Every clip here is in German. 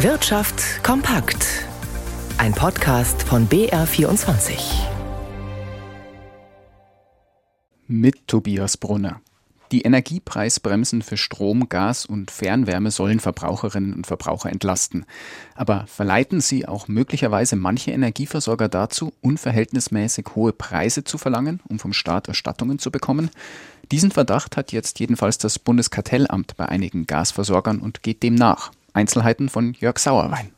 Wirtschaft kompakt. Ein Podcast von BR24. Mit Tobias Brunner. Die Energiepreisbremsen für Strom, Gas und Fernwärme sollen Verbraucherinnen und Verbraucher entlasten. Aber verleiten sie auch möglicherweise manche Energieversorger dazu, unverhältnismäßig hohe Preise zu verlangen, um vom Staat Erstattungen zu bekommen? Diesen Verdacht hat jetzt jedenfalls das Bundeskartellamt bei einigen Gasversorgern und geht dem nach. Einzelheiten von Jörg Sauerwein.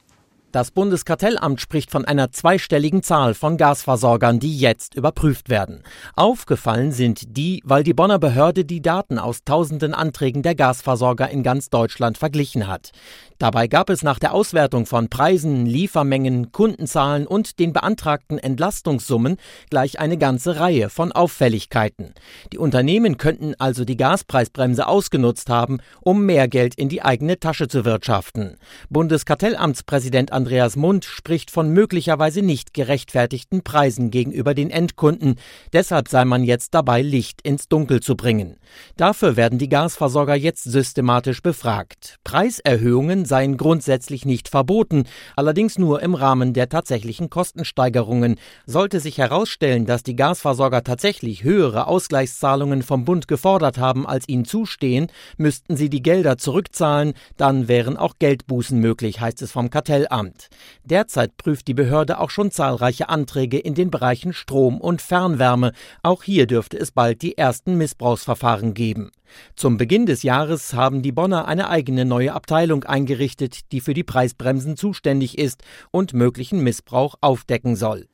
Das Bundeskartellamt spricht von einer zweistelligen Zahl von Gasversorgern, die jetzt überprüft werden. Aufgefallen sind die, weil die Bonner Behörde die Daten aus tausenden Anträgen der Gasversorger in ganz Deutschland verglichen hat. Dabei gab es nach der Auswertung von Preisen, Liefermengen, Kundenzahlen und den beantragten Entlastungssummen gleich eine ganze Reihe von Auffälligkeiten. Die Unternehmen könnten also die Gaspreisbremse ausgenutzt haben, um mehr Geld in die eigene Tasche zu wirtschaften. Bundeskartellamtspräsident Andreas Mund spricht von möglicherweise nicht gerechtfertigten Preisen gegenüber den Endkunden. Deshalb sei man jetzt dabei, Licht ins Dunkel zu bringen. Dafür werden die Gasversorger jetzt systematisch befragt. Preiserhöhungen seien grundsätzlich nicht verboten, allerdings nur im Rahmen der tatsächlichen Kostensteigerungen. Sollte sich herausstellen, dass die Gasversorger tatsächlich höhere Ausgleichszahlungen vom Bund gefordert haben, als ihnen zustehen, müssten sie die Gelder zurückzahlen, dann wären auch Geldbußen möglich, heißt es vom Kartellamt. Derzeit prüft die Behörde auch schon zahlreiche Anträge in den Bereichen Strom und Fernwärme. Auch hier dürfte es bald die ersten Missbrauchsverfahren geben. Zum Beginn des Jahres haben die Bonner eine eigene neue Abteilung eingerichtet, die für die Preisbremsen zuständig ist und möglichen Missbrauch aufdecken soll.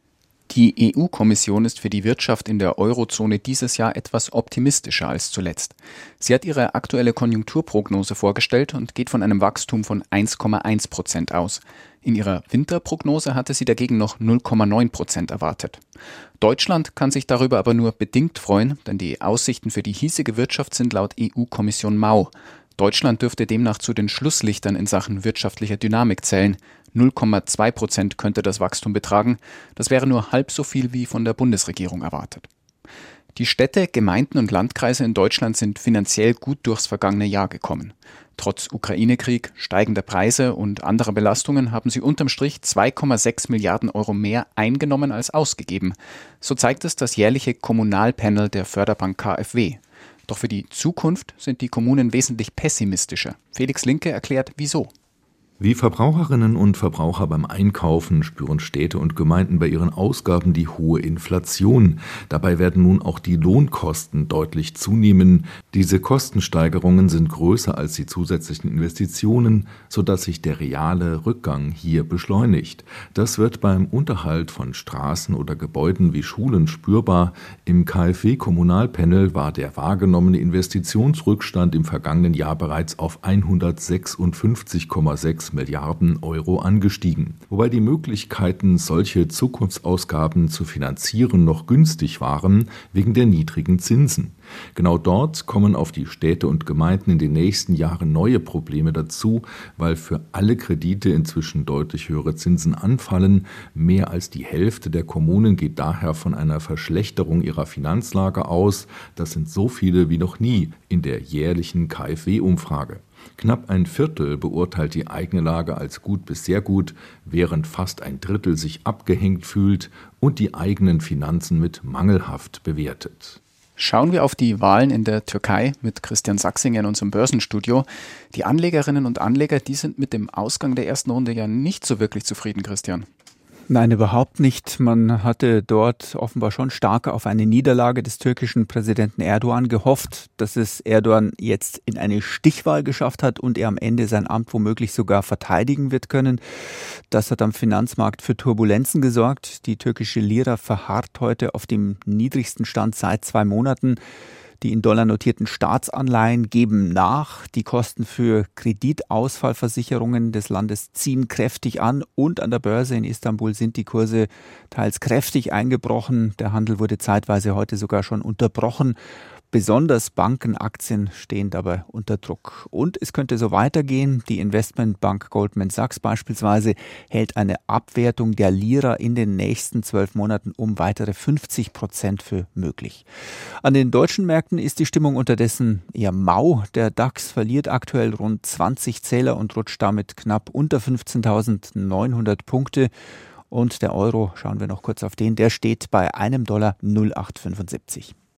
Die EU-Kommission ist für die Wirtschaft in der Eurozone dieses Jahr etwas optimistischer als zuletzt. Sie hat ihre aktuelle Konjunkturprognose vorgestellt und geht von einem Wachstum von 1,1 Prozent aus. In ihrer Winterprognose hatte sie dagegen noch 0,9 Prozent erwartet. Deutschland kann sich darüber aber nur bedingt freuen, denn die Aussichten für die hiesige Wirtschaft sind laut EU-Kommission mau. Deutschland dürfte demnach zu den Schlusslichtern in Sachen wirtschaftlicher Dynamik zählen. 0,2 Prozent könnte das Wachstum betragen. Das wäre nur halb so viel wie von der Bundesregierung erwartet. Die Städte, Gemeinden und Landkreise in Deutschland sind finanziell gut durchs vergangene Jahr gekommen. Trotz Ukraine-Krieg, steigender Preise und anderer Belastungen haben sie unterm Strich 2,6 Milliarden Euro mehr eingenommen als ausgegeben. So zeigt es das jährliche Kommunalpanel der Förderbank KfW. Doch für die Zukunft sind die Kommunen wesentlich pessimistischer. Felix Linke erklärt, wieso. Wie Verbraucherinnen und Verbraucher beim Einkaufen spüren Städte und Gemeinden bei ihren Ausgaben die hohe Inflation. Dabei werden nun auch die Lohnkosten deutlich zunehmen. Diese Kostensteigerungen sind größer als die zusätzlichen Investitionen, sodass sich der reale Rückgang hier beschleunigt. Das wird beim Unterhalt von Straßen oder Gebäuden wie Schulen spürbar. Im KfW-Kommunalpanel war der wahrgenommene Investitionsrückstand im vergangenen Jahr bereits auf 156,6 Milliarden Euro angestiegen, wobei die Möglichkeiten, solche Zukunftsausgaben zu finanzieren, noch günstig waren wegen der niedrigen Zinsen. Genau dort kommen auf die Städte und Gemeinden in den nächsten Jahren neue Probleme dazu, weil für alle Kredite inzwischen deutlich höhere Zinsen anfallen. Mehr als die Hälfte der Kommunen geht daher von einer Verschlechterung ihrer Finanzlage aus. Das sind so viele wie noch nie in der jährlichen KfW-Umfrage. Knapp ein Viertel beurteilt die eigene Lage als gut bis sehr gut, während fast ein Drittel sich abgehängt fühlt und die eigenen Finanzen mit mangelhaft bewertet. Schauen wir auf die Wahlen in der Türkei mit Christian Sachsinger in unserem Börsenstudio. Die Anlegerinnen und Anleger, die sind mit dem Ausgang der ersten Runde ja nicht so wirklich zufrieden, Christian. Nein, überhaupt nicht. Man hatte dort offenbar schon stark auf eine Niederlage des türkischen Präsidenten Erdogan gehofft, dass es Erdogan jetzt in eine Stichwahl geschafft hat und er am Ende sein Amt womöglich sogar verteidigen wird können. Das hat am Finanzmarkt für Turbulenzen gesorgt. Die türkische Lira verharrt heute auf dem niedrigsten Stand seit zwei Monaten. Die in Dollar notierten Staatsanleihen geben nach. Die Kosten für Kreditausfallversicherungen des Landes ziehen kräftig an und an der Börse in Istanbul sind die Kurse teils kräftig eingebrochen. Der Handel wurde zeitweise heute sogar schon unterbrochen. Besonders Bankenaktien stehen dabei unter Druck. Und es könnte so weitergehen. Die Investmentbank Goldman Sachs beispielsweise hält eine Abwertung der Lira in den nächsten zwölf Monaten um weitere 50 Prozent für möglich. An den deutschen Märkten ist die Stimmung unterdessen eher mau. Der DAX verliert aktuell rund 20 Zähler und rutscht damit knapp unter 15.900 Punkte. Und der Euro, schauen wir noch kurz auf den, der steht bei einem Dollar 0,875.